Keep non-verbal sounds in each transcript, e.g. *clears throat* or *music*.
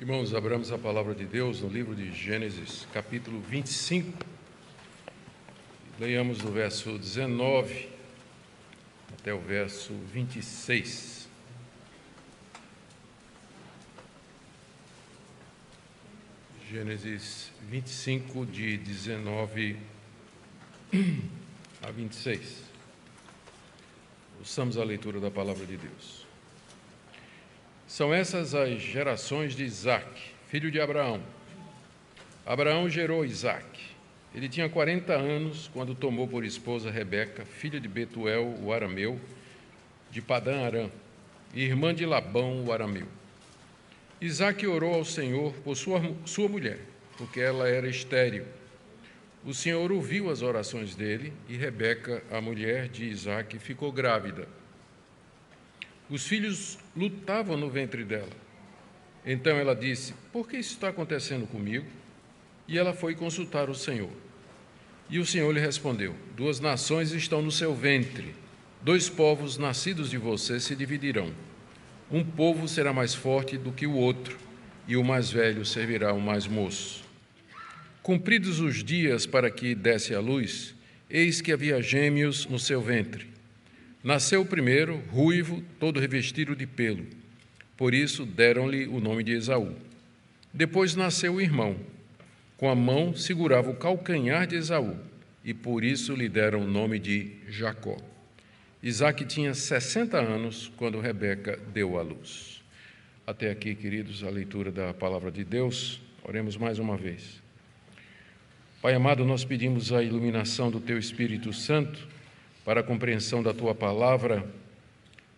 Irmãos, abramos a palavra de Deus no livro de Gênesis, capítulo 25. Leiamos do verso 19 até o verso 26. Gênesis 25, de 19 a 26. Ouçamos a leitura da palavra de Deus. São essas as gerações de Isaac, filho de Abraão. Abraão gerou Isaac. Ele tinha 40 anos quando tomou por esposa Rebeca, filha de Betuel, o arameu, de Padã Arã, e irmã de Labão, o arameu. Isaac orou ao Senhor por sua, sua mulher, porque ela era estéril. O Senhor ouviu as orações dele e Rebeca, a mulher de Isaac, ficou grávida. Os filhos lutavam no ventre dela. Então ela disse: Por que isso está acontecendo comigo? E ela foi consultar o Senhor. E o Senhor lhe respondeu: Duas nações estão no seu ventre, dois povos nascidos de você se dividirão. Um povo será mais forte do que o outro, e o mais velho servirá ao mais moço. Cumpridos os dias para que desse a luz, eis que havia gêmeos no seu ventre. Nasceu o primeiro, ruivo, todo revestido de pelo. Por isso deram-lhe o nome de Esaú. Depois nasceu o irmão. Com a mão segurava o calcanhar de Esaú, e por isso lhe deram o nome de Jacó. Isaac tinha 60 anos quando Rebeca deu à luz. Até aqui, queridos, a leitura da palavra de Deus. Oremos mais uma vez. Pai amado, nós pedimos a iluminação do Teu Espírito Santo para a compreensão da Tua palavra,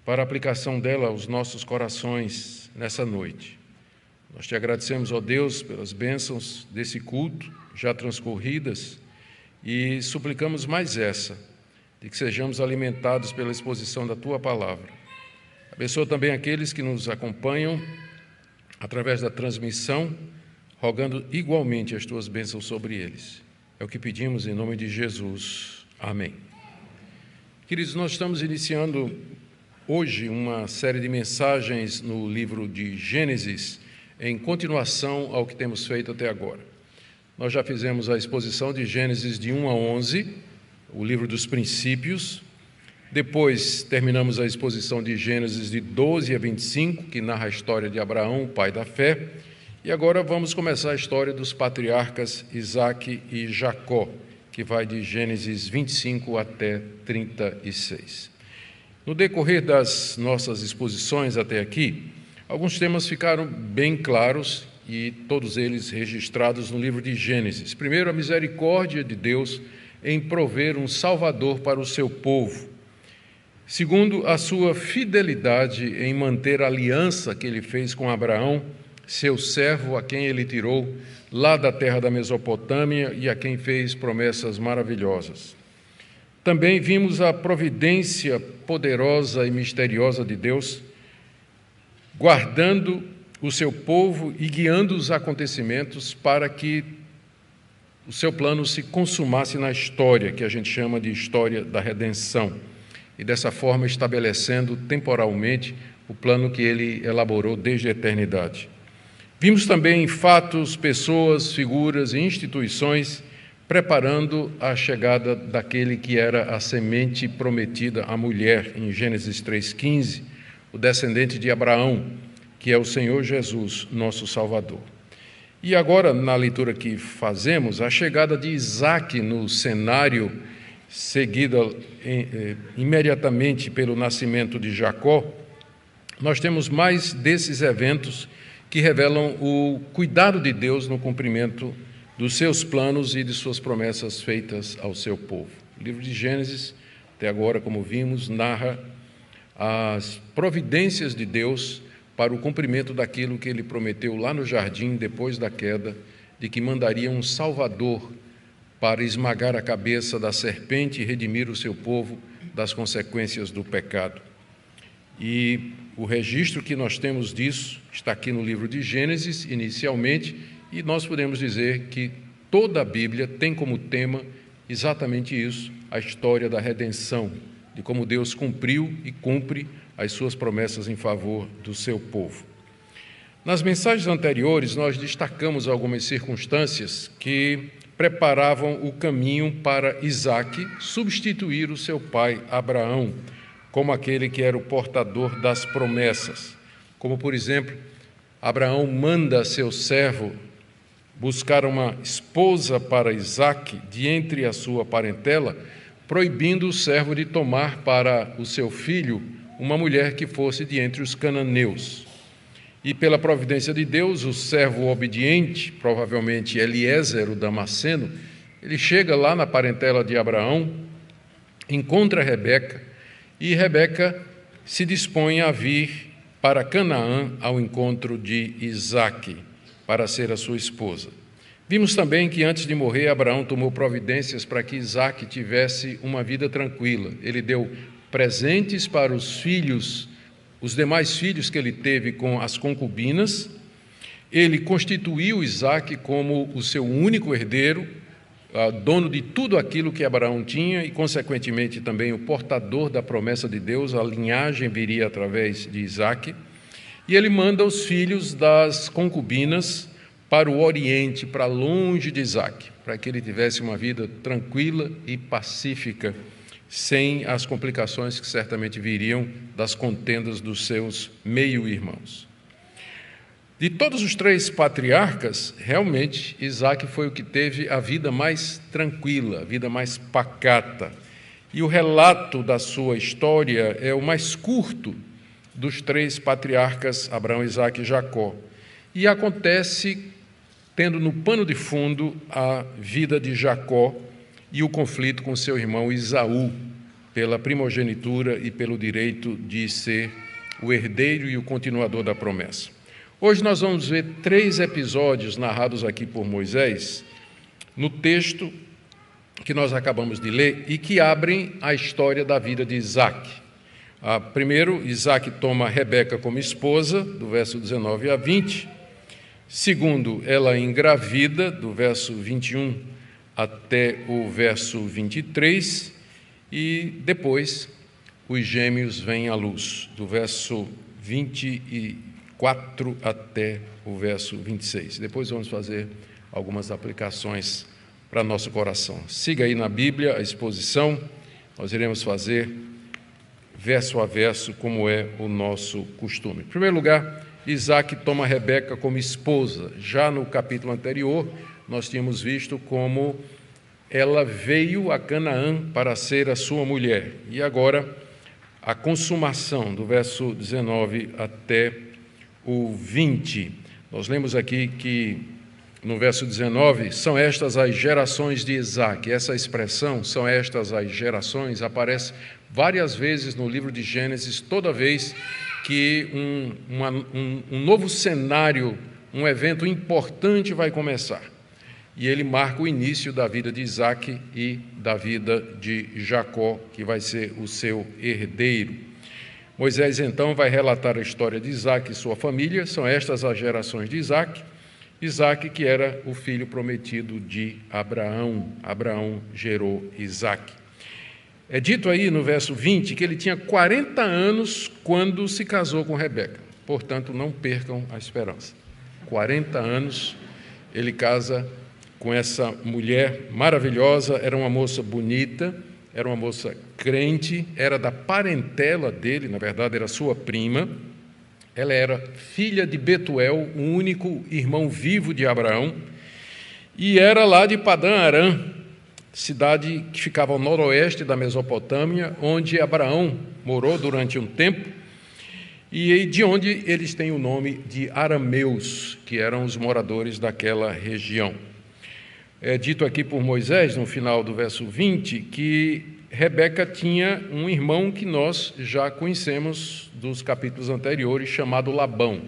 para a aplicação dela aos nossos corações nessa noite. Nós te agradecemos, ó Deus, pelas bênçãos desse culto já transcorridas e suplicamos mais essa de que sejamos alimentados pela exposição da tua palavra. Abençoa também aqueles que nos acompanham através da transmissão, rogando igualmente as tuas bênçãos sobre eles. É o que pedimos em nome de Jesus. Amém. Queridos, nós estamos iniciando hoje uma série de mensagens no livro de Gênesis, em continuação ao que temos feito até agora. Nós já fizemos a exposição de Gênesis de 1 a 11 o livro dos princípios. Depois terminamos a exposição de Gênesis de 12 a 25, que narra a história de Abraão, o pai da fé. E agora vamos começar a história dos patriarcas Isaac e Jacó, que vai de Gênesis 25 até 36. No decorrer das nossas exposições até aqui, alguns temas ficaram bem claros e todos eles registrados no livro de Gênesis. Primeiro, a misericórdia de Deus em prover um Salvador para o seu povo. Segundo, a sua fidelidade em manter a aliança que ele fez com Abraão, seu servo, a quem ele tirou lá da terra da Mesopotâmia e a quem fez promessas maravilhosas. Também vimos a providência poderosa e misteriosa de Deus, guardando o seu povo e guiando os acontecimentos para que o seu plano se consumasse na história, que a gente chama de história da redenção, e dessa forma estabelecendo temporalmente o plano que ele elaborou desde a eternidade. Vimos também fatos, pessoas, figuras e instituições preparando a chegada daquele que era a semente prometida à mulher, em Gênesis 3,15, o descendente de Abraão, que é o Senhor Jesus, nosso Salvador. E agora, na leitura que fazemos, a chegada de Isaac no cenário, seguida eh, imediatamente pelo nascimento de Jacó, nós temos mais desses eventos que revelam o cuidado de Deus no cumprimento dos seus planos e de suas promessas feitas ao seu povo. O livro de Gênesis, até agora, como vimos, narra as providências de Deus para o cumprimento daquilo que ele prometeu lá no jardim, depois da queda, de que mandaria um Salvador para esmagar a cabeça da serpente e redimir o seu povo das consequências do pecado. E o registro que nós temos disso está aqui no livro de Gênesis, inicialmente, e nós podemos dizer que toda a Bíblia tem como tema exatamente isso, a história da redenção, de como Deus cumpriu e cumpre as suas promessas em favor do seu povo. Nas mensagens anteriores, nós destacamos algumas circunstâncias que preparavam o caminho para Isaac substituir o seu pai Abraão, como aquele que era o portador das promessas. Como, por exemplo, Abraão manda seu servo buscar uma esposa para Isaac de entre a sua parentela, proibindo o servo de tomar para o seu filho uma mulher que fosse de entre os cananeus. E pela providência de Deus, o servo obediente, provavelmente Eliezer, o Damasceno, ele chega lá na parentela de Abraão, encontra Rebeca, e Rebeca se dispõe a vir para Canaã ao encontro de Isaque, para ser a sua esposa. Vimos também que antes de morrer, Abraão tomou providências para que Isaque tivesse uma vida tranquila. Ele deu presentes para os filhos os demais filhos que ele teve com as concubinas, ele constituiu Isaac como o seu único herdeiro, dono de tudo aquilo que Abraão tinha e, consequentemente, também o portador da promessa de Deus, a linhagem viria através de Isaac. E ele manda os filhos das concubinas para o Oriente, para longe de Isaac, para que ele tivesse uma vida tranquila e pacífica sem as complicações que certamente viriam das contendas dos seus meio-irmãos. De todos os três patriarcas, realmente Isaac foi o que teve a vida mais tranquila, a vida mais pacata. E o relato da sua história é o mais curto dos três patriarcas, Abraão, Isaac e Jacó. E acontece tendo no pano de fundo a vida de Jacó, e o conflito com seu irmão Isaú, pela primogenitura e pelo direito de ser o herdeiro e o continuador da promessa. Hoje nós vamos ver três episódios narrados aqui por Moisés no texto que nós acabamos de ler e que abrem a história da vida de Isaac. Ah, primeiro, Isaac toma Rebeca como esposa, do verso 19 a 20. Segundo, ela engravida, do verso 21 até o verso 23, e depois os gêmeos vêm à luz, do verso 24 até o verso 26. Depois vamos fazer algumas aplicações para nosso coração. Siga aí na Bíblia a exposição, nós iremos fazer verso a verso, como é o nosso costume. Em primeiro lugar, Isaac toma Rebeca como esposa. Já no capítulo anterior, nós tínhamos visto como ela veio a Canaã para ser a sua mulher. E agora, a consumação, do verso 19 até o 20. Nós lemos aqui que, no verso 19, são estas as gerações de Isaac. Essa expressão, são estas as gerações, aparece várias vezes no livro de Gênesis, toda vez que um, uma, um, um novo cenário, um evento importante vai começar. E ele marca o início da vida de Isaac e da vida de Jacó, que vai ser o seu herdeiro. Moisés então vai relatar a história de Isaac e sua família, são estas as gerações de Isaac. Isaac, que era o filho prometido de Abraão. Abraão gerou Isaac. É dito aí no verso 20 que ele tinha 40 anos quando se casou com Rebeca. Portanto, não percam a esperança. 40 anos ele casa com essa mulher maravilhosa, era uma moça bonita, era uma moça crente, era da parentela dele, na verdade era sua prima. Ela era filha de Betuel, o único irmão vivo de Abraão, e era lá de Padã Arã, cidade que ficava ao noroeste da Mesopotâmia, onde Abraão morou durante um tempo, e de onde eles têm o nome de arameus, que eram os moradores daquela região. É dito aqui por Moisés, no final do verso 20, que Rebeca tinha um irmão que nós já conhecemos dos capítulos anteriores, chamado Labão.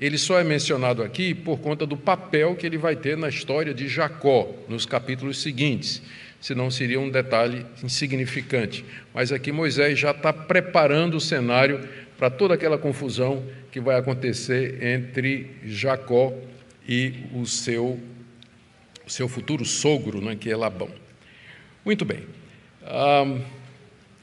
Ele só é mencionado aqui por conta do papel que ele vai ter na história de Jacó, nos capítulos seguintes senão seria um detalhe insignificante. Mas aqui Moisés já está preparando o cenário para toda aquela confusão que vai acontecer entre Jacó e o seu, o seu futuro sogro, né, que é Labão. Muito bem.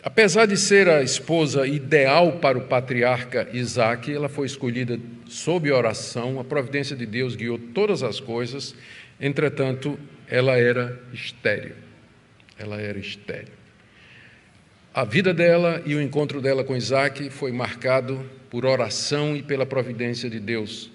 Apesar de ser a esposa ideal para o patriarca Isaac, ela foi escolhida sob oração, a providência de Deus guiou todas as coisas, entretanto, ela era estéril. Ela era estéril. A vida dela e o encontro dela com Isaac foi marcado por oração e pela providência de Deus.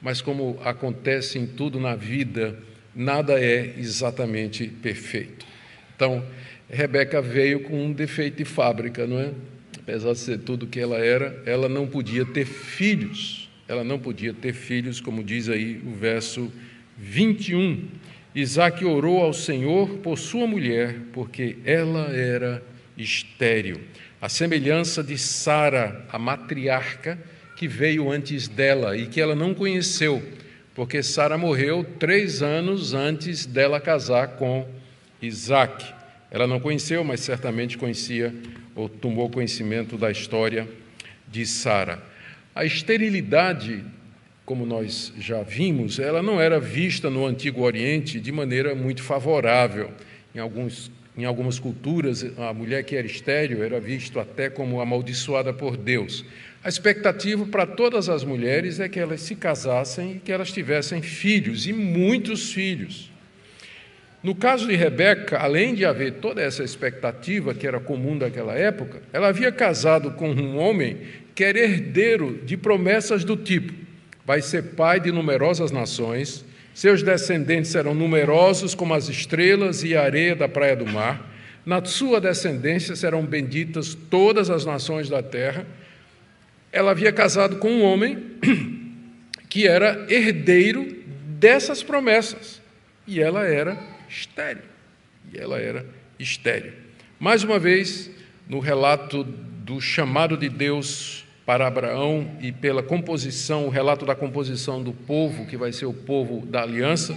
Mas, como acontece em tudo na vida, nada é exatamente perfeito. Então, Rebeca veio com um defeito de fábrica, não é? Apesar de ser tudo que ela era, ela não podia ter filhos. Ela não podia ter filhos, como diz aí o verso 21. Isaac orou ao Senhor por sua mulher, porque ela era estéril. A semelhança de Sara, a matriarca, que veio antes dela e que ela não conheceu, porque Sara morreu três anos antes dela casar com Isaac. Ela não conheceu, mas certamente conhecia ou tomou conhecimento da história de Sara. A esterilidade, como nós já vimos, ela não era vista no Antigo Oriente de maneira muito favorável. Em, alguns, em algumas culturas, a mulher que era estéril era vista até como amaldiçoada por Deus. A expectativa para todas as mulheres é que elas se casassem e que elas tivessem filhos, e muitos filhos. No caso de Rebeca, além de haver toda essa expectativa que era comum daquela época, ela havia casado com um homem que era herdeiro de promessas do tipo: vai ser pai de numerosas nações, seus descendentes serão numerosos como as estrelas e a areia da praia do mar, na sua descendência serão benditas todas as nações da terra. Ela havia casado com um homem *clears throat* que era herdeiro dessas promessas, e ela era estéreo. E ela era estéreo. Mais uma vez, no relato do chamado de Deus para Abraão e pela composição, o relato da composição do povo, que vai ser o povo da aliança,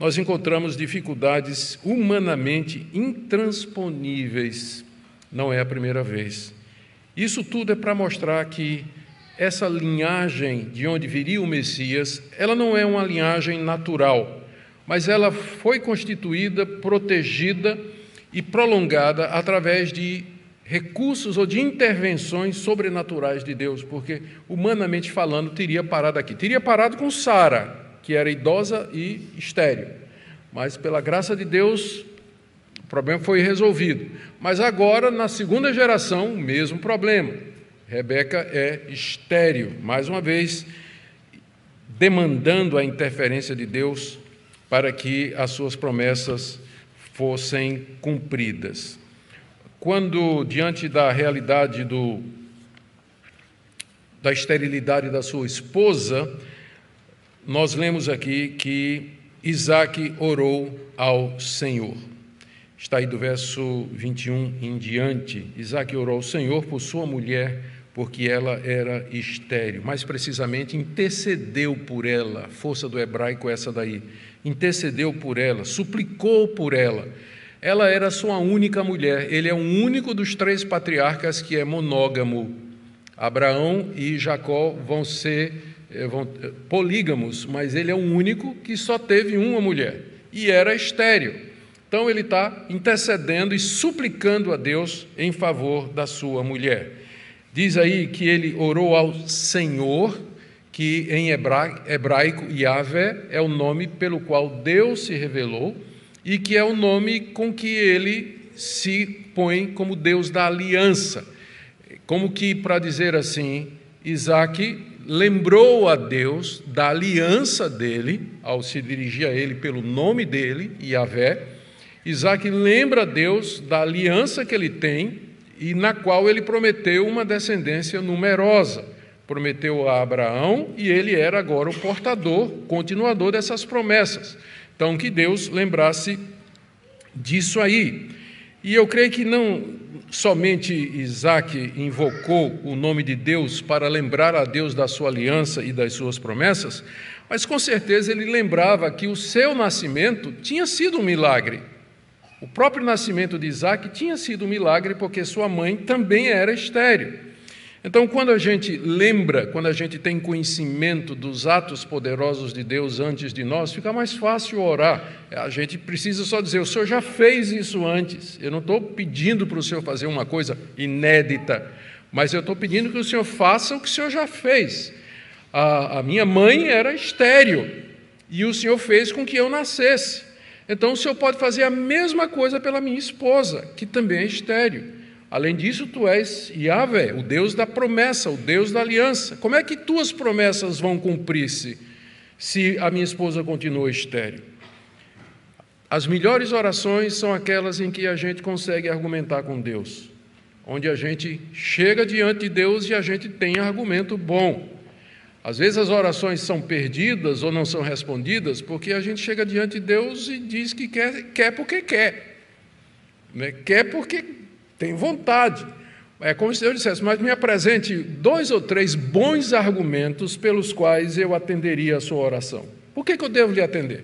nós encontramos dificuldades humanamente intransponíveis. Não é a primeira vez. Isso tudo é para mostrar que essa linhagem de onde viria o Messias, ela não é uma linhagem natural mas ela foi constituída, protegida e prolongada através de recursos ou de intervenções sobrenaturais de Deus, porque, humanamente falando, teria parado aqui. Teria parado com Sara, que era idosa e estéril, mas pela graça de Deus, o problema foi resolvido. Mas agora, na segunda geração, o mesmo problema. Rebeca é estéril, mais uma vez, demandando a interferência de Deus para que as suas promessas fossem cumpridas. Quando, diante da realidade do, da esterilidade da sua esposa, nós lemos aqui que Isaac orou ao Senhor. Está aí do verso 21 em diante. Isaac orou ao Senhor por sua mulher, porque ela era estéril. Mais precisamente, intercedeu por ela. Força do hebraico essa daí intercedeu por ela, suplicou por ela. Ela era sua única mulher. Ele é o único dos três patriarcas que é monógamo. Abraão e Jacó vão ser eh, vão, eh, polígamos, mas ele é o único que só teve uma mulher e era estéril. Então ele está intercedendo e suplicando a Deus em favor da sua mulher. Diz aí que ele orou ao Senhor que em hebraico Yahvé é o nome pelo qual Deus se revelou e que é o nome com que ele se põe como Deus da aliança. Como que, para dizer assim, Isaac lembrou a Deus da aliança dele, ao se dirigir a ele pelo nome dele, Yahvé. Isaac lembra a Deus da aliança que ele tem e na qual ele prometeu uma descendência numerosa prometeu a Abraão e ele era agora o portador, continuador dessas promessas. Então, que Deus lembrasse disso aí. E eu creio que não somente Isaac invocou o nome de Deus para lembrar a Deus da sua aliança e das suas promessas, mas com certeza ele lembrava que o seu nascimento tinha sido um milagre. O próprio nascimento de Isaac tinha sido um milagre porque sua mãe também era estéril. Então, quando a gente lembra, quando a gente tem conhecimento dos atos poderosos de Deus antes de nós, fica mais fácil orar. A gente precisa só dizer: o Senhor já fez isso antes. Eu não estou pedindo para o Senhor fazer uma coisa inédita, mas eu estou pedindo que o Senhor faça o que o Senhor já fez. A, a minha mãe era estéril e o Senhor fez com que eu nascesse. Então, o Senhor pode fazer a mesma coisa pela minha esposa, que também é estéril. Além disso, tu és Yahvé, o Deus da promessa, o Deus da aliança. Como é que tuas promessas vão cumprir-se se a minha esposa continua estéril? As melhores orações são aquelas em que a gente consegue argumentar com Deus, onde a gente chega diante de Deus e a gente tem argumento bom. Às vezes as orações são perdidas ou não são respondidas porque a gente chega diante de Deus e diz que quer, quer porque quer. Né? Quer porque tem vontade. É como se Deus dissesse, mas me apresente dois ou três bons argumentos pelos quais eu atenderia a sua oração. Por que, que eu devo lhe atender?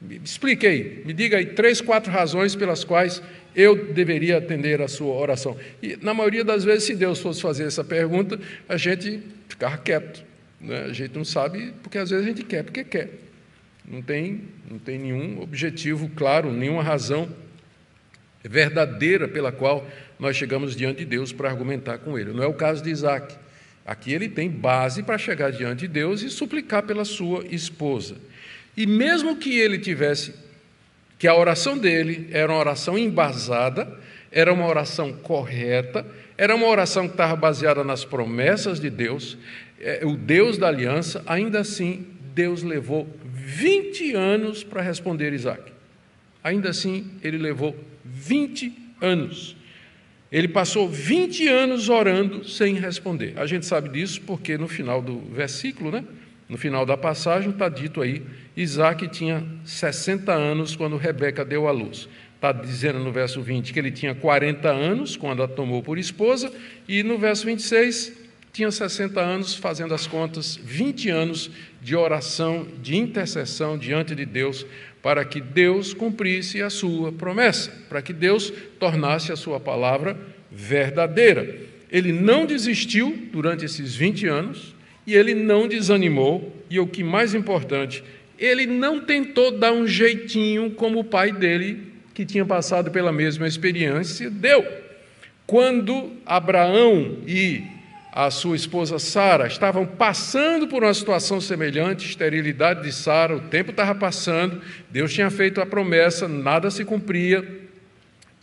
Me explique aí, me diga aí três, quatro razões pelas quais eu deveria atender a sua oração. E na maioria das vezes, se Deus fosse fazer essa pergunta, a gente ficava quieto. Né? A gente não sabe, porque às vezes a gente quer porque quer. Não tem, não tem nenhum objetivo claro, nenhuma razão verdadeira pela qual nós chegamos diante de Deus para argumentar com ele. Não é o caso de Isaac. Aqui ele tem base para chegar diante de Deus e suplicar pela sua esposa. E mesmo que ele tivesse, que a oração dele era uma oração embasada, era uma oração correta, era uma oração que estava baseada nas promessas de Deus, é, o Deus da aliança, ainda assim, Deus levou 20 anos para responder Isaac. Ainda assim, ele levou 20 anos. Ele passou 20 anos orando sem responder. A gente sabe disso porque no final do versículo, né? no final da passagem, está dito aí: Isaac tinha 60 anos quando Rebeca deu à luz. Está dizendo no verso 20 que ele tinha 40 anos quando a tomou por esposa, e no verso 26 tinha 60 anos, fazendo as contas, 20 anos de oração, de intercessão diante de Deus, para que Deus cumprisse a sua promessa, para que Deus tornasse a sua palavra verdadeira. Ele não desistiu durante esses 20 anos e ele não desanimou, e o que mais importante, ele não tentou dar um jeitinho como o pai dele, que tinha passado pela mesma experiência, deu. Quando Abraão e a sua esposa Sara estavam passando por uma situação semelhante, esterilidade de Sara, o tempo estava passando, Deus tinha feito a promessa, nada se cumpria.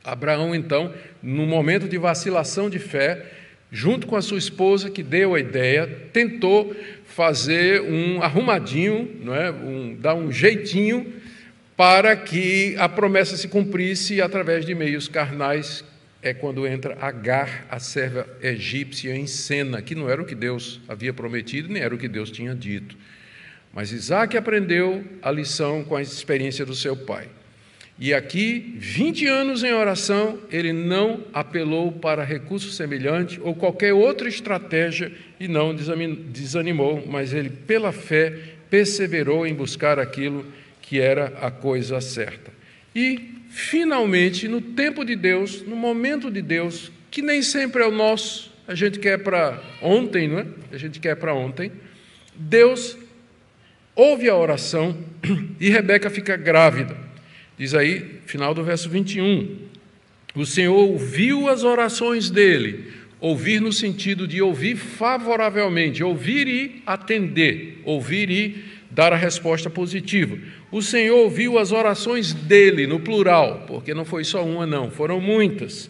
Abraão, então, num momento de vacilação de fé, junto com a sua esposa, que deu a ideia, tentou fazer um arrumadinho, não é? um, dar um jeitinho para que a promessa se cumprisse através de meios carnais é quando entra Agar, a serva egípcia, em cena, que não era o que Deus havia prometido, nem era o que Deus tinha dito. Mas Isaac aprendeu a lição com a experiência do seu pai. E aqui, 20 anos em oração, ele não apelou para recurso semelhante ou qualquer outra estratégia e não desanimou, mas ele, pela fé, perseverou em buscar aquilo que era a coisa certa. E finalmente, no tempo de Deus, no momento de Deus, que nem sempre é o nosso, a gente quer para ontem, não é? A gente quer para ontem. Deus ouve a oração *clears throat* e Rebeca fica grávida. Diz aí, final do verso 21. O Senhor ouviu as orações dele, ouvir no sentido de ouvir favoravelmente, ouvir e atender, ouvir e dar a resposta positiva. O Senhor ouviu as orações dele, no plural, porque não foi só uma, não, foram muitas.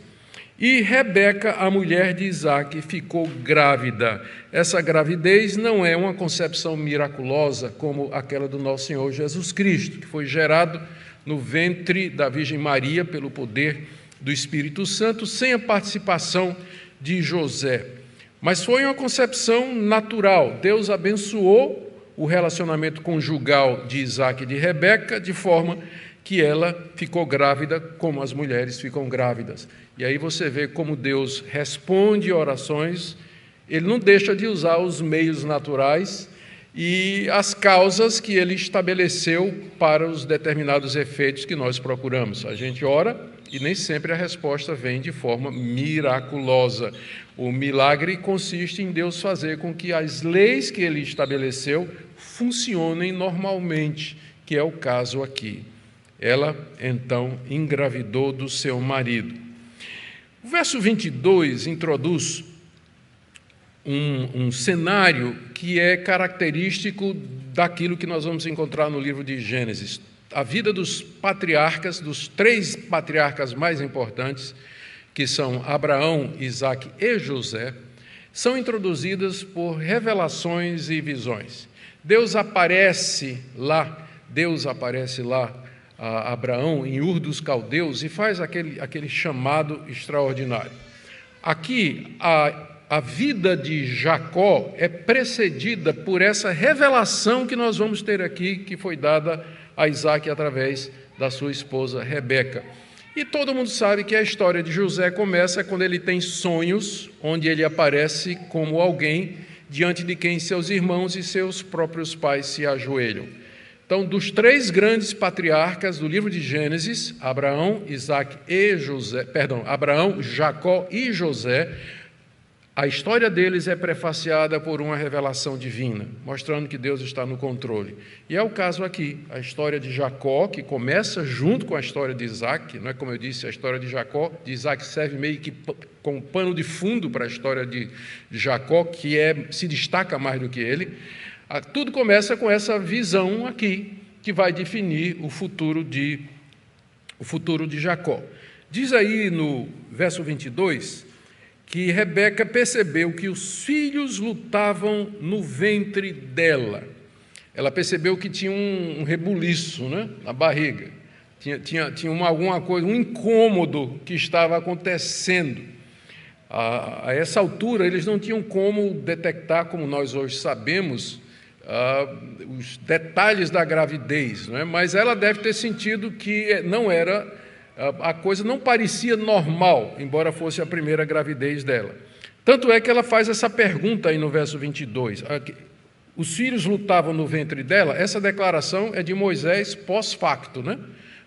E Rebeca, a mulher de Isaac, ficou grávida. Essa gravidez não é uma concepção miraculosa como aquela do nosso Senhor Jesus Cristo, que foi gerado no ventre da Virgem Maria pelo poder do Espírito Santo, sem a participação de José. Mas foi uma concepção natural. Deus abençoou o relacionamento conjugal de Isaac e de Rebeca, de forma que ela ficou grávida como as mulheres ficam grávidas. E aí você vê como Deus responde orações, ele não deixa de usar os meios naturais e as causas que ele estabeleceu para os determinados efeitos que nós procuramos. A gente ora e nem sempre a resposta vem de forma miraculosa. O milagre consiste em Deus fazer com que as leis que ele estabeleceu funcionem normalmente, que é o caso aqui. Ela então engravidou do seu marido. O verso 22 introduz um, um cenário que é característico daquilo que nós vamos encontrar no livro de Gênesis. A vida dos patriarcas, dos três patriarcas mais importantes, que são Abraão, Isaac e José, são introduzidas por revelações e visões. Deus aparece lá, Deus aparece lá a Abraão em Ur dos Caldeus e faz aquele, aquele chamado extraordinário. Aqui, a a vida de Jacó é precedida por essa revelação que nós vamos ter aqui, que foi dada a Isaac através da sua esposa Rebeca. E todo mundo sabe que a história de José começa quando ele tem sonhos, onde ele aparece como alguém diante de quem seus irmãos e seus próprios pais se ajoelham. Então, dos três grandes patriarcas do livro de Gênesis, Abraão, Isaac e José, perdão, Abraão, Jacó e José, a história deles é prefaciada por uma revelação divina, mostrando que Deus está no controle. E é o caso aqui, a história de Jacó, que começa junto com a história de Isaac, não é como eu disse, a história de Jacó, de Isaac serve meio que como pano de fundo para a história de Jacó, que é, se destaca mais do que ele. Ah, tudo começa com essa visão aqui, que vai definir o futuro de, o futuro de Jacó. Diz aí no verso 22 que Rebeca percebeu que os filhos lutavam no ventre dela. Ela percebeu que tinha um, rebuliço né, na barriga, tinha, tinha, tinha uma, alguma coisa, um incômodo que estava acontecendo. A, a, essa altura, eles não tinham como detectar, como nós hoje sabemos, os detalhes da gravidez, né? mas ela deve ter sentido que não era a coisa não parecia normal, embora fosse a primeira gravidez dela. Tanto é que ela faz essa pergunta aí no verso 22. Os filhos lutavam no ventre dela. Essa declaração é de Moisés pós-facto, né?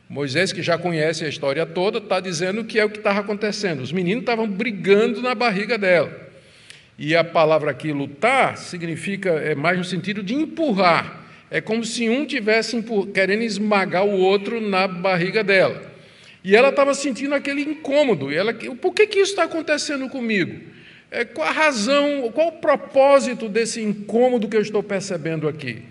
Moisés, que já conhece a história toda, está dizendo que é o que estava acontecendo. Os meninos estavam brigando na barriga dela. E a palavra aqui, lutar, significa, é mais no sentido de empurrar. É como se um tivesse querendo esmagar o outro na barriga dela. E ela estava sentindo aquele incômodo. E ela, por que, que isso está acontecendo comigo? É, qual a razão, qual o propósito desse incômodo que eu estou percebendo aqui?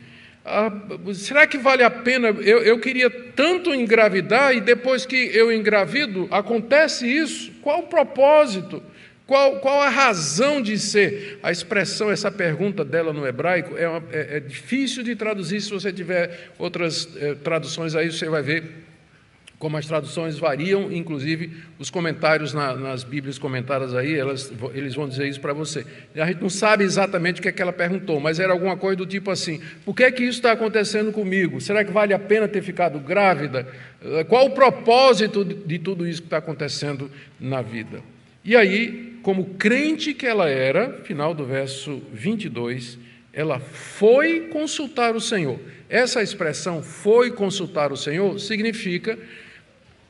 Ah, será que vale a pena? Eu, eu queria tanto engravidar e depois que eu engravido, acontece isso? Qual o propósito? Qual, qual a razão de ser? A expressão, essa pergunta dela no hebraico, é, uma, é, é difícil de traduzir. Se você tiver outras é, traduções aí, você vai ver como as traduções variam, inclusive os comentários na, nas Bíblias comentadas aí, elas, eles vão dizer isso para você. A gente não sabe exatamente o que, é que ela perguntou, mas era alguma coisa do tipo assim: por que é que isso está acontecendo comigo? Será que vale a pena ter ficado grávida? Eh, qual o propósito de, de tudo isso que está acontecendo na vida? E aí, como crente que ela era, final do verso 22, ela foi consultar o Senhor. Essa expressão foi consultar o Senhor significa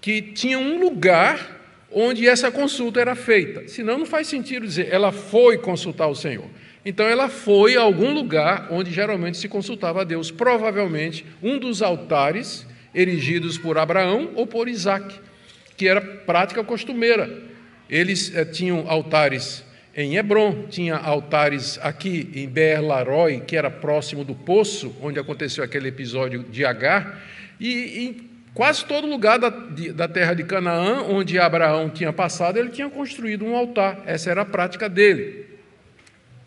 que tinha um lugar onde essa consulta era feita. Senão não faz sentido dizer ela foi consultar o Senhor. Então ela foi a algum lugar onde geralmente se consultava a Deus, provavelmente um dos altares erigidos por Abraão ou por Isaac, que era prática costumeira. Eles eh, tinham altares em Hebron, tinha altares aqui em Ber-Laroi, que era próximo do poço onde aconteceu aquele episódio de Agar, e, Quase todo lugar da, da terra de Canaã, onde Abraão tinha passado, ele tinha construído um altar. Essa era a prática dele.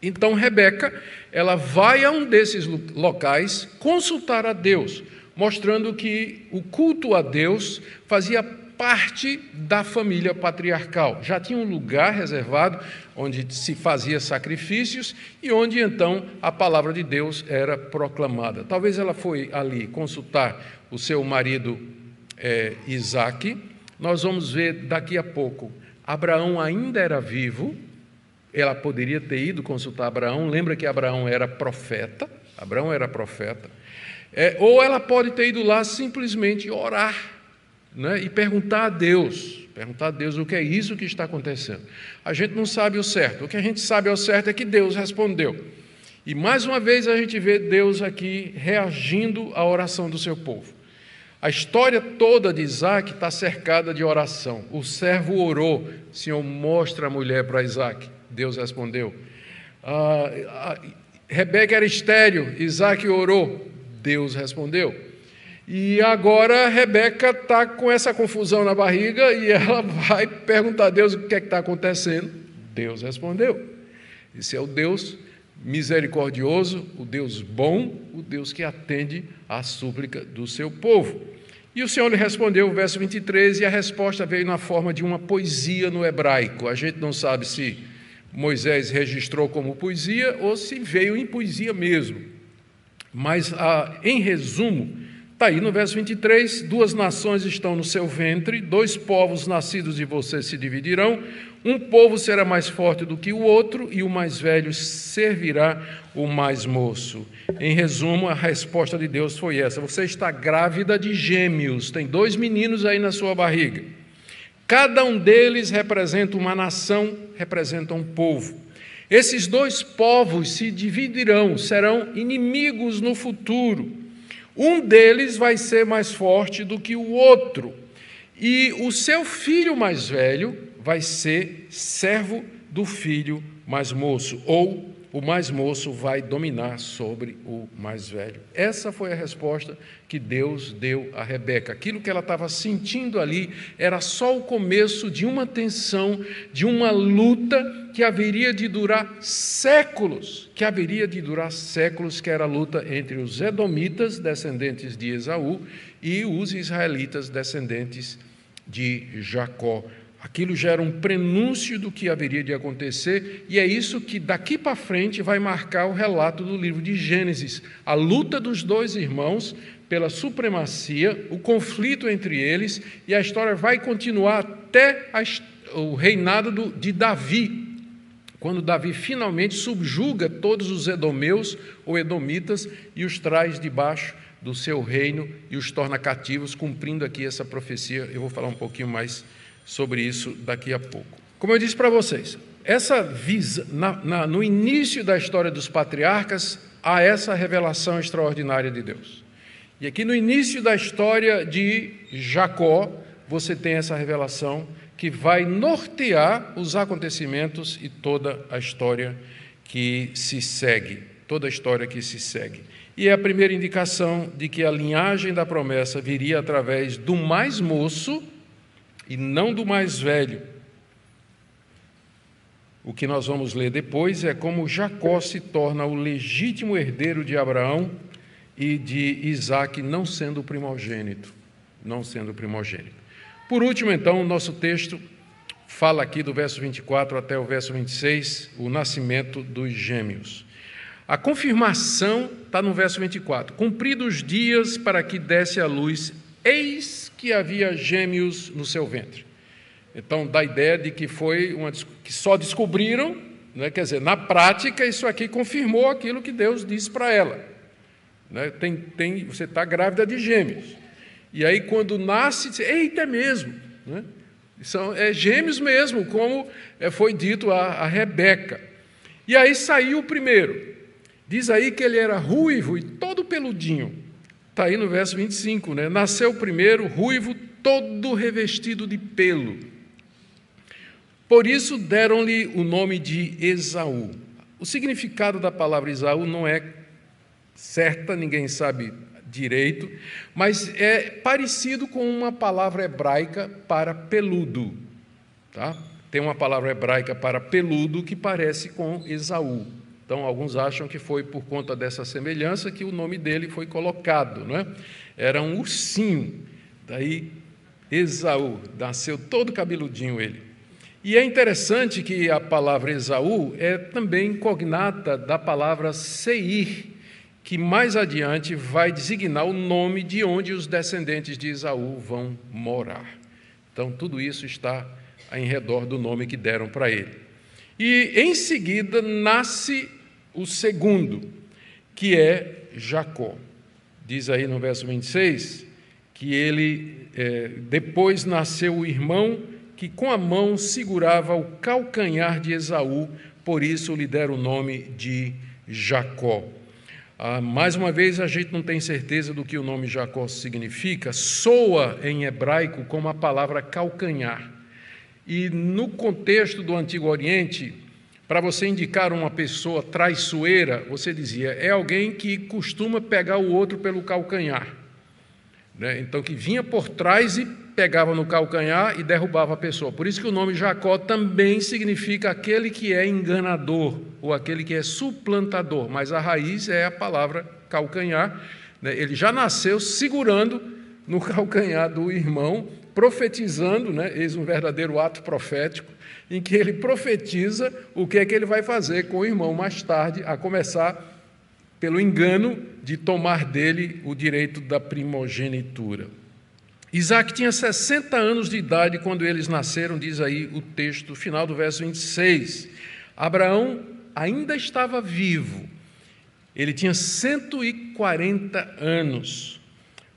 Então Rebeca, ela vai a um desses locais consultar a Deus, mostrando que o culto a Deus fazia parte da família patriarcal. Já tinha um lugar reservado onde se fazia sacrifícios e onde então a palavra de Deus era proclamada. Talvez ela foi ali consultar o seu marido é, Isaac. Nós vamos ver daqui a pouco. Abraão ainda era vivo, ela poderia ter ido consultar Abraão. Lembra que Abraão era profeta? Abraão era profeta. É, ou ela pode ter ido lá simplesmente orar né, e perguntar a Deus. perguntar a Deus o que é isso que está acontecendo. A gente não sabe o certo, o que a gente sabe ao certo é que Deus respondeu. E mais uma vez a gente vê Deus aqui reagindo à oração do seu povo. A história toda de Isaac está cercada de oração. O servo orou, Senhor, mostra a mulher para Isaac. Deus respondeu. Ah, Rebeca era estéreo, Isaac orou, Deus respondeu. E agora Rebeca está com essa confusão na barriga e ela *laughs* vai perguntar a Deus o que é que está acontecendo. Deus respondeu. Esse é o Deus misericordioso, o Deus bom, o Deus que atende à súplica do seu povo. E o Senhor lhe respondeu, verso 23, e a resposta veio na forma de uma poesia no hebraico. A gente não sabe se Moisés registrou como poesia ou se veio em poesia mesmo. Mas, ah, em resumo, Está aí no verso 23: duas nações estão no seu ventre, dois povos nascidos de você se dividirão, um povo será mais forte do que o outro, e o mais velho servirá o mais moço. Em resumo, a resposta de Deus foi essa: você está grávida de gêmeos, tem dois meninos aí na sua barriga. Cada um deles representa uma nação, representa um povo. Esses dois povos se dividirão, serão inimigos no futuro. Um deles vai ser mais forte do que o outro, e o seu filho mais velho vai ser servo do filho mais moço, ou o mais moço vai dominar sobre o mais velho. Essa foi a resposta que Deus deu a Rebeca. Aquilo que ela estava sentindo ali era só o começo de uma tensão, de uma luta que haveria de durar séculos, que haveria de durar séculos, que era a luta entre os edomitas, descendentes de Esaú, e os israelitas, descendentes de Jacó. Aquilo já era um prenúncio do que haveria de acontecer, e é isso que daqui para frente vai marcar o relato do livro de Gênesis: a luta dos dois irmãos pela supremacia, o conflito entre eles, e a história vai continuar até o reinado de Davi, quando Davi finalmente subjuga todos os edomeus ou edomitas e os traz debaixo do seu reino e os torna cativos, cumprindo aqui essa profecia. Eu vou falar um pouquinho mais sobre isso daqui a pouco. Como eu disse para vocês, essa visa, na, na, no início da história dos patriarcas, há essa revelação extraordinária de Deus. E aqui no início da história de Jacó, você tem essa revelação que vai nortear os acontecimentos e toda a história que se segue, toda a história que se segue. E é a primeira indicação de que a linhagem da promessa viria através do mais moço e não do mais velho. O que nós vamos ler depois é como Jacó se torna o legítimo herdeiro de Abraão e de Isaac, não sendo primogênito. Não sendo primogênito. Por último, então, o nosso texto fala aqui do verso 24 até o verso 26, o nascimento dos gêmeos. A confirmação está no verso 24: Cumpridos os dias para que desse a luz, eis que havia gêmeos no seu ventre. Então, dá a ideia de que foi uma que só descobriram, né? quer dizer, na prática, isso aqui confirmou aquilo que Deus disse para ela. Né? Tem, tem, você está grávida de gêmeos. E aí, quando nasce, diz, eita, é mesmo. Né? São é, gêmeos mesmo, como é, foi dito a, a Rebeca. E aí saiu o primeiro. Diz aí que ele era ruivo e todo peludinho. Está aí no verso 25, né? Nasceu primeiro ruivo, todo revestido de pelo. Por isso deram-lhe o nome de Esaú. O significado da palavra Esaú não é certa, ninguém sabe direito, mas é parecido com uma palavra hebraica para peludo. Tá? Tem uma palavra hebraica para peludo que parece com Esaú. Então, alguns acham que foi por conta dessa semelhança que o nome dele foi colocado. Não é? Era um ursinho, daí Esaú, nasceu todo cabeludinho ele. E é interessante que a palavra Esaú é também cognata da palavra Seir, que mais adiante vai designar o nome de onde os descendentes de Esaú vão morar. Então, tudo isso está em redor do nome que deram para ele. E em seguida nasce o segundo, que é Jacó. Diz aí no verso 26 que ele, é, depois nasceu o irmão que com a mão segurava o calcanhar de Esaú, por isso lhe deram o nome de Jacó. Ah, mais uma vez, a gente não tem certeza do que o nome Jacó significa, soa em hebraico como a palavra calcanhar. E no contexto do Antigo Oriente, para você indicar uma pessoa traiçoeira, você dizia, é alguém que costuma pegar o outro pelo calcanhar. Né? Então, que vinha por trás e pegava no calcanhar e derrubava a pessoa. Por isso que o nome Jacó também significa aquele que é enganador ou aquele que é suplantador, mas a raiz é a palavra calcanhar. Né? Ele já nasceu segurando no *laughs* calcanhar do irmão, profetizando, né? eis um verdadeiro ato profético, em que ele profetiza o que é que ele vai fazer com o irmão mais tarde, a começar pelo engano de tomar dele o direito da primogenitura. Isaac tinha 60 anos de idade quando eles nasceram, diz aí o texto final do verso 26. Abraão ainda estava vivo, ele tinha 140 anos.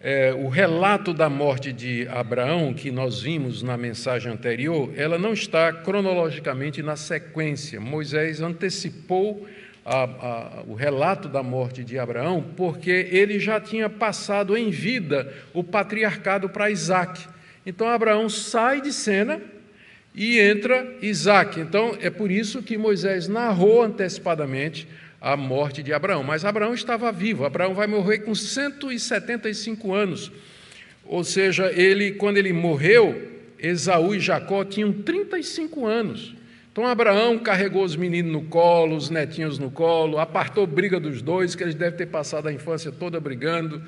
É, o relato da morte de Abraão, que nós vimos na mensagem anterior, ela não está cronologicamente na sequência. Moisés antecipou a, a, o relato da morte de Abraão, porque ele já tinha passado em vida o patriarcado para Isaac. Então Abraão sai de cena e entra Isaac. Então é por isso que Moisés narrou antecipadamente a morte de Abraão. Mas Abraão estava vivo. Abraão vai morrer com 175 anos. Ou seja, ele quando ele morreu, Esaú e Jacó tinham 35 anos. Então Abraão carregou os meninos no colo, os netinhos no colo, apartou briga dos dois, que eles devem ter passado a infância toda brigando,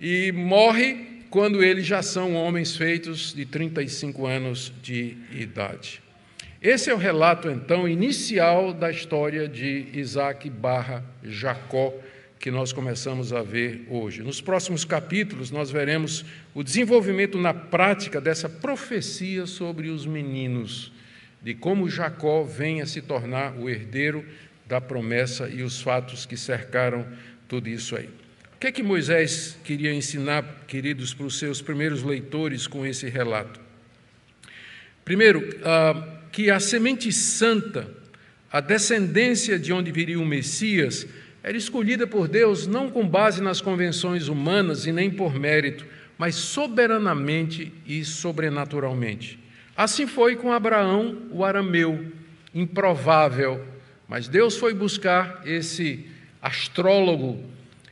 e morre quando eles já são homens feitos de 35 anos de idade. Esse é o relato, então, inicial da história de Isaac barra Jacó, que nós começamos a ver hoje. Nos próximos capítulos, nós veremos o desenvolvimento na prática dessa profecia sobre os meninos de como Jacó vem a se tornar o herdeiro da promessa e os fatos que cercaram tudo isso aí. O que é que Moisés queria ensinar, queridos, para os seus primeiros leitores com esse relato? Primeiro, ah, que a semente santa, a descendência de onde viria o Messias, era escolhida por Deus não com base nas convenções humanas e nem por mérito, mas soberanamente e sobrenaturalmente. Assim foi com Abraão, o arameu, improvável, mas Deus foi buscar esse astrólogo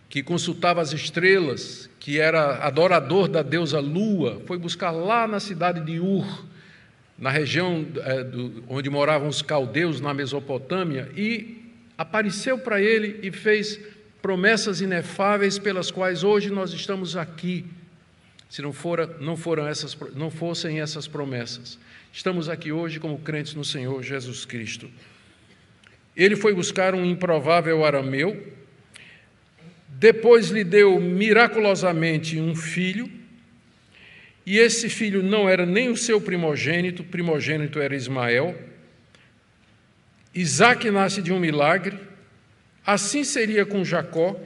que consultava as estrelas, que era adorador da deusa Lua, foi buscar lá na cidade de Ur, na região é, do, onde moravam os caldeus, na Mesopotâmia, e apareceu para ele e fez promessas inefáveis pelas quais hoje nós estamos aqui se não, fora, não, foram essas, não fossem essas promessas. Estamos aqui hoje como crentes no Senhor Jesus Cristo. Ele foi buscar um improvável arameu, depois lhe deu miraculosamente um filho, e esse filho não era nem o seu primogênito, primogênito era Ismael. Isaac nasce de um milagre, assim seria com Jacó,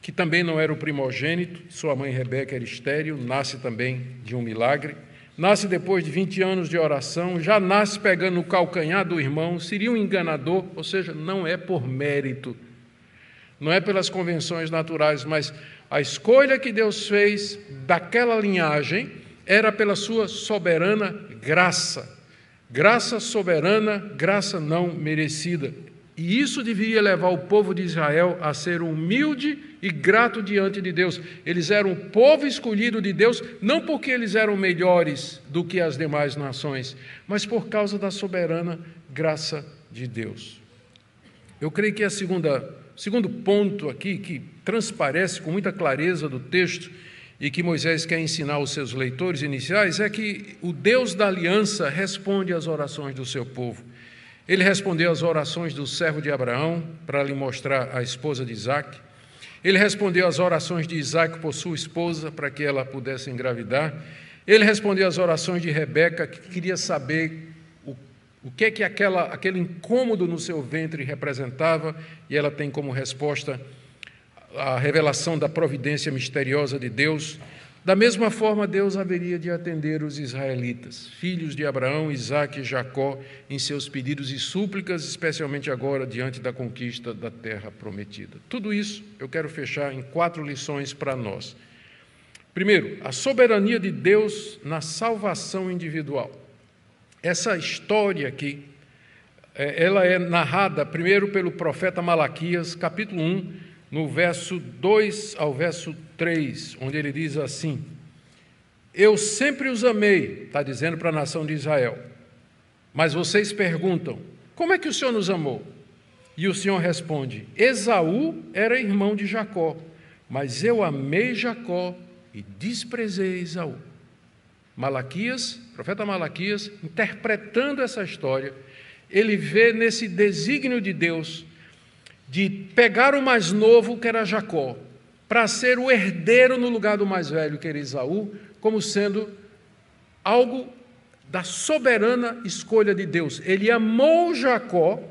que também não era o primogênito, sua mãe Rebeca era estéril, nasce também de um milagre. Nasce depois de 20 anos de oração, já nasce pegando o calcanhar do irmão, seria um enganador, ou seja, não é por mérito, não é pelas convenções naturais, mas a escolha que Deus fez daquela linhagem era pela sua soberana graça. Graça soberana, graça não merecida. E isso devia levar o povo de Israel a ser humilde e grato diante de Deus. Eles eram o povo escolhido de Deus, não porque eles eram melhores do que as demais nações, mas por causa da soberana graça de Deus. Eu creio que a segunda, segundo ponto aqui, que transparece com muita clareza do texto e que Moisés quer ensinar aos seus leitores iniciais, é que o Deus da aliança responde às orações do seu povo. Ele respondeu às orações do servo de Abraão para lhe mostrar a esposa de Isaac. Ele respondeu às orações de Isaac por sua esposa para que ela pudesse engravidar. Ele respondeu às orações de Rebeca, que queria saber o, o que é que aquela, aquele incômodo no seu ventre representava, e ela tem como resposta a revelação da providência misteriosa de Deus. Da mesma forma, Deus haveria de atender os israelitas, filhos de Abraão, Isaque e Jacó, em seus pedidos e súplicas, especialmente agora diante da conquista da terra prometida. Tudo isso eu quero fechar em quatro lições para nós. Primeiro, a soberania de Deus na salvação individual. Essa história aqui, é, ela é narrada primeiro pelo profeta Malaquias, capítulo 1, no verso 2 ao verso 3, onde ele diz assim: Eu sempre os amei, está dizendo para a nação de Israel. Mas vocês perguntam: Como é que o Senhor nos amou? E o Senhor responde: Esaú era irmão de Jacó, mas eu amei Jacó e desprezei Esaú. Malaquias, profeta Malaquias, interpretando essa história, ele vê nesse desígnio de Deus de pegar o mais novo, que era Jacó, para ser o herdeiro no lugar do mais velho, que era Esaú, como sendo algo da soberana escolha de Deus. Ele amou Jacó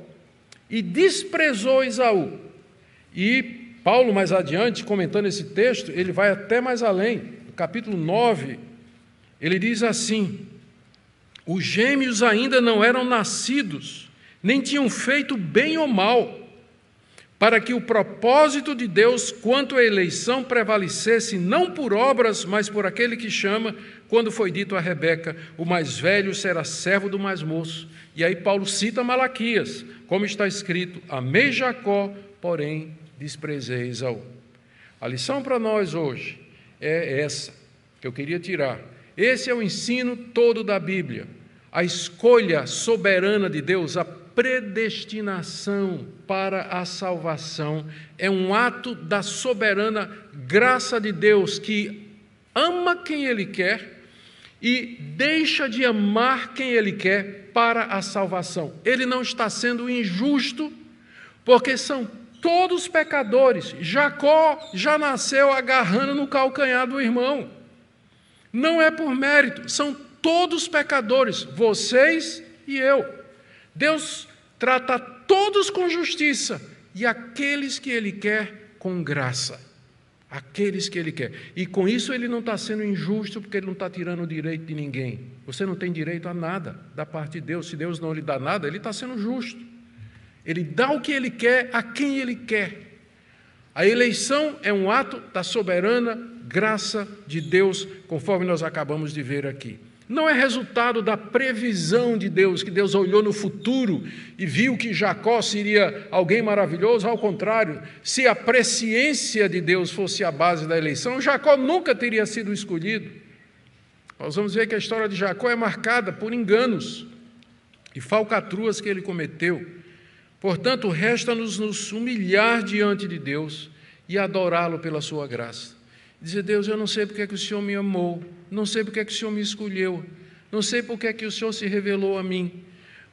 e desprezou Esaú. E Paulo, mais adiante, comentando esse texto, ele vai até mais além. No capítulo 9, ele diz assim: Os gêmeos ainda não eram nascidos, nem tinham feito bem ou mal para que o propósito de Deus quanto à eleição prevalecesse não por obras, mas por aquele que chama, quando foi dito a Rebeca: o mais velho será servo do mais moço. E aí Paulo cita Malaquias, como está escrito: Amei Jacó, porém desprezei Esaú. A lição para nós hoje é essa que eu queria tirar. Esse é o ensino todo da Bíblia. A escolha soberana de Deus, a predestinação para a salvação é um ato da soberana graça de Deus que ama quem Ele quer e deixa de amar quem Ele quer para a salvação. Ele não está sendo injusto, porque são todos pecadores. Jacó já nasceu agarrando no calcanhar do irmão. Não é por mérito, são todos pecadores, vocês e eu. Deus trata todos com justiça e aqueles que Ele quer com graça. Aqueles que Ele quer. E com isso Ele não está sendo injusto, porque Ele não está tirando o direito de ninguém. Você não tem direito a nada da parte de Deus. Se Deus não lhe dá nada, Ele está sendo justo. Ele dá o que Ele quer a quem Ele quer. A eleição é um ato da soberana graça de Deus, conforme nós acabamos de ver aqui não é resultado da previsão de Deus, que Deus olhou no futuro e viu que Jacó seria alguém maravilhoso, ao contrário, se a presciência de Deus fosse a base da eleição, Jacó nunca teria sido escolhido. Nós vamos ver que a história de Jacó é marcada por enganos e falcatruas que ele cometeu. Portanto, resta-nos nos humilhar diante de Deus e adorá-lo pela sua graça. Dizer, Deus, eu não sei porque é que o Senhor me amou, não sei porque é que o Senhor me escolheu, não sei porque é que o Senhor se revelou a mim,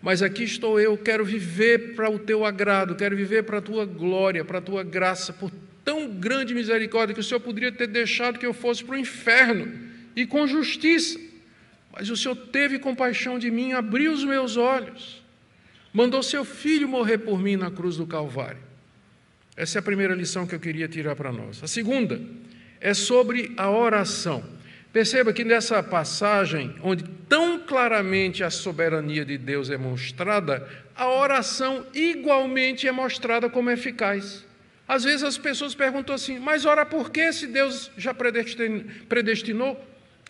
mas aqui estou eu, quero viver para o teu agrado, quero viver para a tua glória, para a tua graça, por tão grande misericórdia que o Senhor poderia ter deixado que eu fosse para o inferno e com justiça, mas o Senhor teve compaixão de mim, abriu os meus olhos, mandou seu filho morrer por mim na cruz do Calvário. Essa é a primeira lição que eu queria tirar para nós. A segunda, é sobre a oração. Perceba que nessa passagem, onde tão claramente a soberania de Deus é mostrada, a oração igualmente é mostrada como eficaz. Às vezes as pessoas perguntam assim: mas orar por que se Deus já predestinou?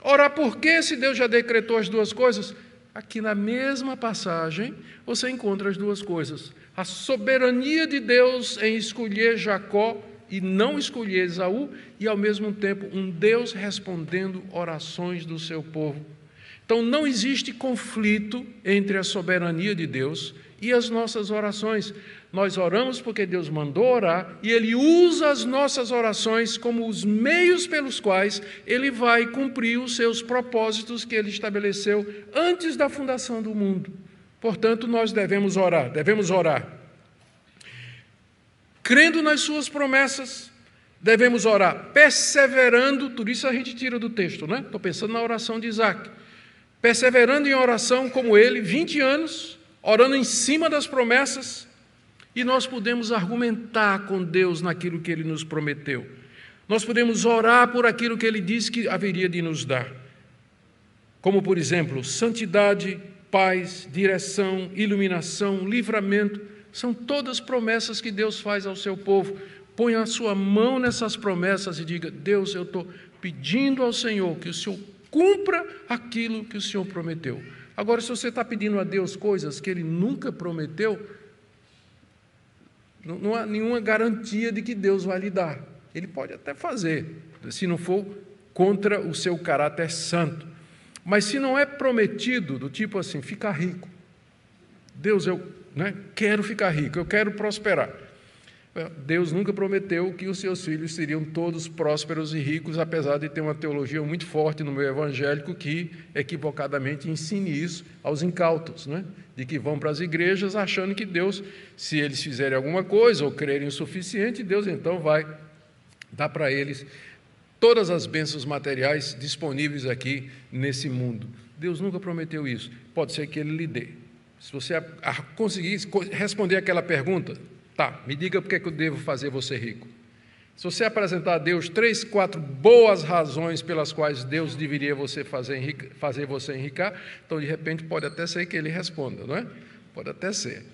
Orar por que se Deus já decretou as duas coisas? Aqui na mesma passagem você encontra as duas coisas: a soberania de Deus em escolher Jacó e não escolher Esaú, e ao mesmo tempo um Deus respondendo orações do seu povo. Então não existe conflito entre a soberania de Deus e as nossas orações. Nós oramos porque Deus mandou orar e Ele usa as nossas orações como os meios pelos quais Ele vai cumprir os seus propósitos que Ele estabeleceu antes da fundação do mundo. Portanto, nós devemos orar, devemos orar crendo nas suas promessas, devemos orar perseverando, tudo isso a gente tira do texto, né? Estou pensando na oração de Isaac. Perseverando em oração como ele, 20 anos, orando em cima das promessas, e nós podemos argumentar com Deus naquilo que ele nos prometeu. Nós podemos orar por aquilo que ele disse que haveria de nos dar. Como, por exemplo, santidade, paz, direção, iluminação, livramento, são todas promessas que Deus faz ao seu povo. Põe a sua mão nessas promessas e diga: Deus, eu estou pedindo ao Senhor que o Senhor cumpra aquilo que o Senhor prometeu. Agora, se você está pedindo a Deus coisas que Ele nunca prometeu, não há nenhuma garantia de que Deus vai lhe dar. Ele pode até fazer, se não for contra o seu caráter santo. Mas se não é prometido, do tipo assim, ficar rico. Deus, eu né, quero ficar rico, eu quero prosperar. Deus nunca prometeu que os seus filhos seriam todos prósperos e ricos, apesar de ter uma teologia muito forte no meio evangélico que equivocadamente ensine isso aos incautos, né? de que vão para as igrejas achando que Deus, se eles fizerem alguma coisa ou crerem o suficiente, Deus então vai dar para eles todas as bênçãos materiais disponíveis aqui nesse mundo. Deus nunca prometeu isso. Pode ser que Ele lhe dê. Se você conseguir responder aquela pergunta, Tá, me diga por que eu devo fazer você rico. Se você apresentar a Deus três, quatro boas razões pelas quais Deus deveria você fazer, fazer você enricar, então de repente pode até ser que ele responda, não é? Pode até ser.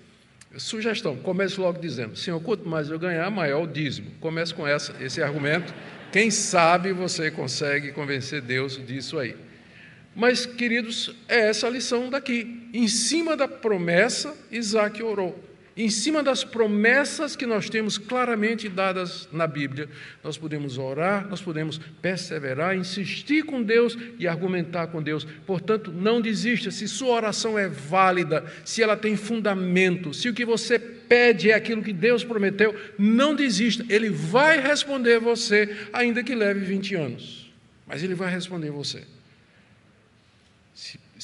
Sugestão: comece logo dizendo, Senhor, quanto mais eu ganhar, maior o dízimo. Comece com essa, esse argumento. Quem sabe você consegue convencer Deus disso aí. Mas, queridos, é essa a lição daqui. Em cima da promessa, Isaac orou em cima das promessas que nós temos claramente dadas na Bíblia, nós podemos orar, nós podemos perseverar, insistir com Deus e argumentar com Deus. Portanto, não desista. Se sua oração é válida, se ela tem fundamento, se o que você pede é aquilo que Deus prometeu, não desista. Ele vai responder você, ainda que leve 20 anos. Mas ele vai responder você.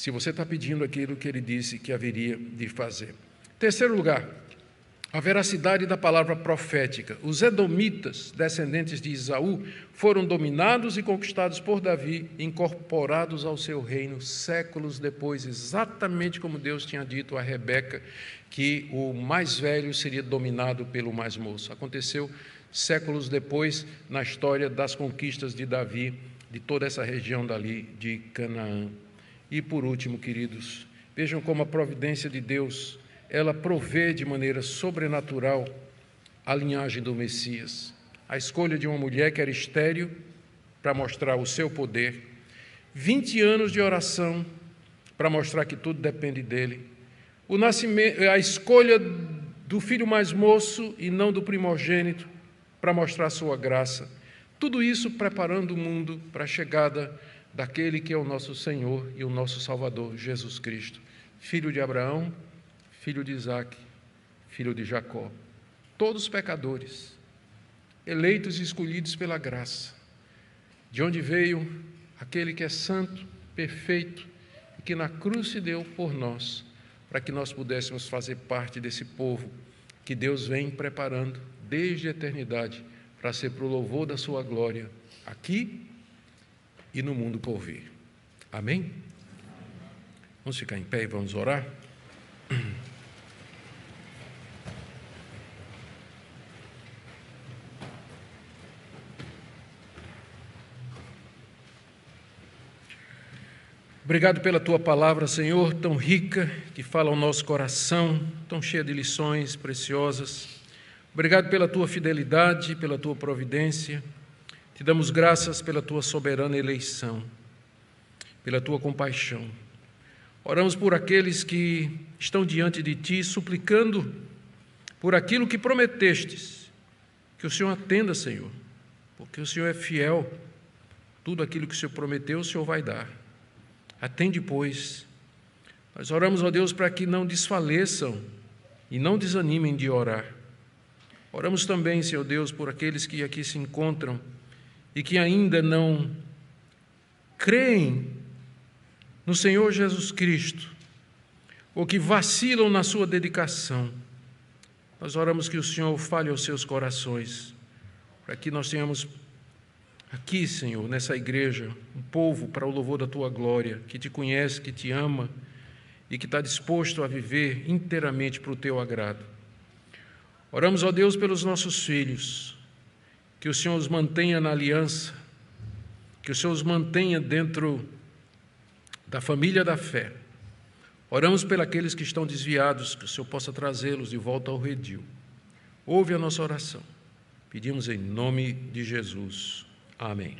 Se, você está pedindo aquilo que ele disse que haveria de fazer. Terceiro lugar, a veracidade da palavra profética. Os edomitas, descendentes de Isaú, foram dominados e conquistados por Davi, incorporados ao seu reino séculos depois, exatamente como Deus tinha dito a Rebeca, que o mais velho seria dominado pelo mais moço. Aconteceu séculos depois na história das conquistas de Davi, de toda essa região dali de Canaã. E por último, queridos, vejam como a providência de Deus ela provê de maneira sobrenatural a linhagem do Messias. A escolha de uma mulher que era estéril para mostrar o seu poder, 20 anos de oração para mostrar que tudo depende dele, o nascimento, a escolha do filho mais moço e não do primogênito para mostrar sua graça. Tudo isso preparando o mundo para a chegada daquele que é o nosso Senhor e o nosso Salvador, Jesus Cristo, filho de Abraão, filho de Isaac, filho de Jacó. Todos pecadores, eleitos e escolhidos pela graça. De onde veio aquele que é santo, perfeito e que na cruz se deu por nós, para que nós pudéssemos fazer parte desse povo que Deus vem preparando desde a eternidade para ser para o louvor da sua glória aqui e no mundo por vir. Amém? Vamos ficar em pé e vamos orar? Obrigado pela tua palavra, Senhor, tão rica, que fala ao nosso coração, tão cheia de lições preciosas. Obrigado pela tua fidelidade, pela tua providência. Te damos graças pela tua soberana eleição, pela tua compaixão. Oramos por aqueles que estão diante de ti, suplicando por aquilo que prometestes, que o Senhor atenda, Senhor, porque o Senhor é fiel. Tudo aquilo que o Senhor prometeu, o Senhor vai dar. Atende, pois. Nós oramos, ó Deus, para que não desfaleçam e não desanimem de orar. Oramos também, Senhor Deus, por aqueles que aqui se encontram e que ainda não creem no Senhor Jesus Cristo, ou que vacilam na sua dedicação. Nós oramos que o Senhor fale aos seus corações, para que nós tenhamos aqui, Senhor, nessa igreja, um povo para o louvor da tua glória, que te conhece, que te ama e que está disposto a viver inteiramente para o teu agrado. Oramos, ó Deus, pelos nossos filhos, que o Senhor os mantenha na aliança, que o Senhor os mantenha dentro da família da fé. Oramos pelos que estão desviados, que o Senhor possa trazê-los de volta ao redil. Ouve a nossa oração. Pedimos em nome de Jesus. Amém.